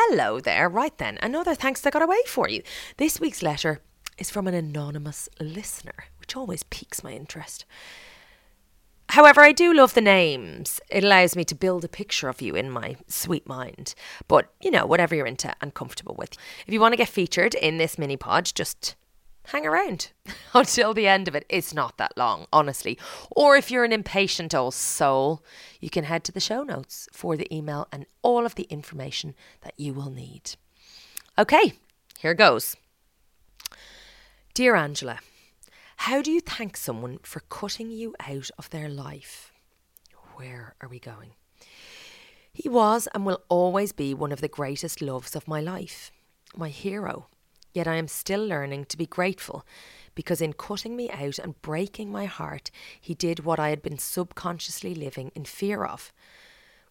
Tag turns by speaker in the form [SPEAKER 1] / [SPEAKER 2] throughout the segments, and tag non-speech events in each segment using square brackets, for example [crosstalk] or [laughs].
[SPEAKER 1] Hello there. Right then, another thanks that got away for you. This week's letter is from an anonymous listener, which always piques my interest. However, I do love the names. It allows me to build a picture of you in my sweet mind. But, you know, whatever you're into and comfortable with. If you want to get featured in this mini pod, just hang around [laughs] until the end of it. It's not that long, honestly. Or if you're an impatient old soul, you can head to the show notes for the email and all of the information that you will need. Okay, here goes. Dear Angela, how do you thank someone for cutting you out of their life? Where are we going? He was and will always be one of the greatest loves of my life, my hero. Yet I am still learning to be grateful because in cutting me out and breaking my heart, he did what I had been subconsciously living in fear of.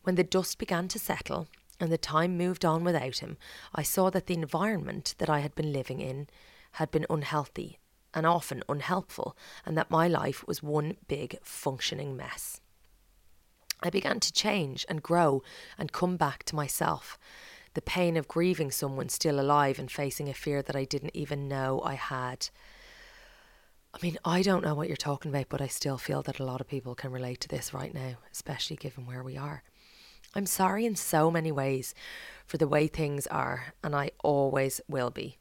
[SPEAKER 1] When the dust began to settle and the time moved on without him, I saw that the environment that I had been living in had been unhealthy and often unhelpful, and that my life was one big functioning mess. I began to change and grow and come back to myself. The pain of grieving someone still alive and facing a fear that I didn't even know I had. I mean, I don't know what you're talking about, but I still feel that a lot of people can relate to this right now, especially given where we are. I'm sorry in so many ways for the way things are, and I always will be.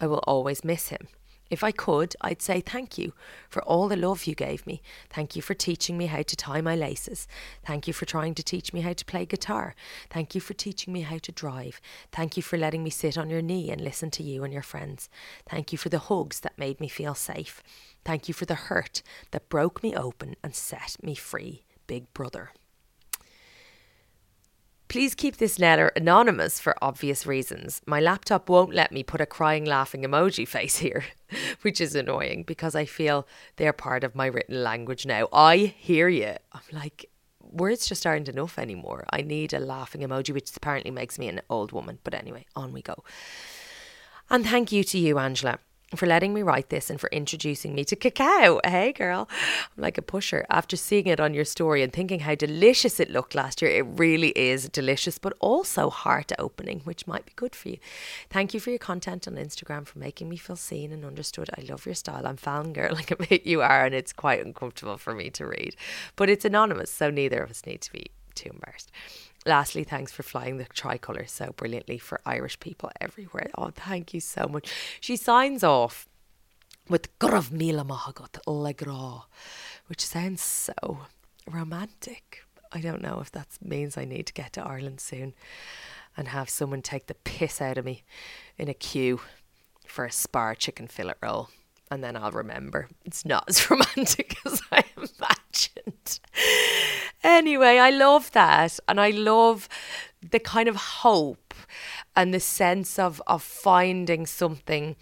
[SPEAKER 1] I will always miss him. If I could, I'd say thank you for all the love you gave me. Thank you for teaching me how to tie my laces. Thank you for trying to teach me how to play guitar. Thank you for teaching me how to drive. Thank you for letting me sit on your knee and listen to you and your friends. Thank you for the hugs that made me feel safe. Thank you for the hurt that broke me open and set me free, Big Brother. Please keep this letter anonymous for obvious reasons. My laptop won't let me put a crying, laughing emoji [laughs] face here, which is annoying because I feel they're part of my written language now. I hear you. I'm like, words just aren't enough anymore. I need a laughing emoji, which apparently makes me an old woman. But anyway, on we go. And thank you to you, Angela for letting me write this and for introducing me to cacao. Hey, girl. I'm like a pusher. After seeing it on your story and thinking how delicious it looked last year, it really is delicious, but also heart opening, which might be good for you. Thank you for your content on Instagram, for making me feel seen and understood. I love your style. I'm fangirl [laughs] like a bit you are, and it's quite uncomfortable for me to read. But it's anonymous, so neither of us need to be too embarrassed. Lastly, thanks for flying the tricolour so brilliantly for Irish people everywhere. Oh, thank you so much. She signs off with Gurv Mila Mahagot Legra, which sounds so romantic. I don't know if that means I need to get to Ireland soon and have someone take the piss out of me in a queue for a spar chicken fillet roll. And then I'll remember it's not as [laughs] romantic as I imagined. Anyway, I love that. And I love the kind of hope and the sense of, of finding something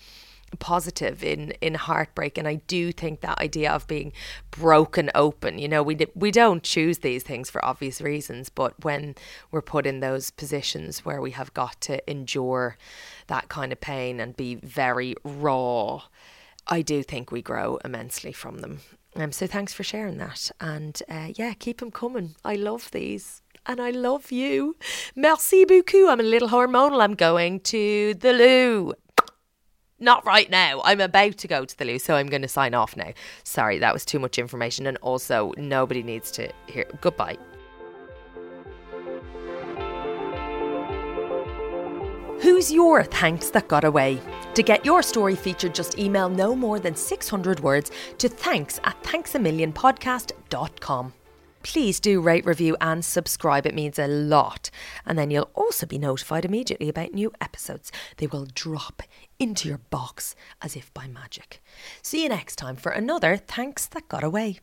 [SPEAKER 1] positive in in heartbreak and I do think that idea of being broken open you know we we don't choose these things for obvious reasons but when we're put in those positions where we have got to endure that kind of pain and be very raw I do think we grow immensely from them um, so thanks for sharing that. And uh, yeah, keep them coming. I love these. And I love you. Merci beaucoup. I'm a little hormonal. I'm going to the loo. Not right now. I'm about to go to the loo, so I'm going to sign off now. Sorry, that was too much information. And also, nobody needs to hear. Goodbye. Who's your thanks that got away? To get your story featured, just email no more than 600 words to thanks at thanksamillionpodcast.com. Please do rate, review, and subscribe. It means a lot. And then you'll also be notified immediately about new episodes. They will drop into your box as if by magic. See you next time for another Thanks That Got Away.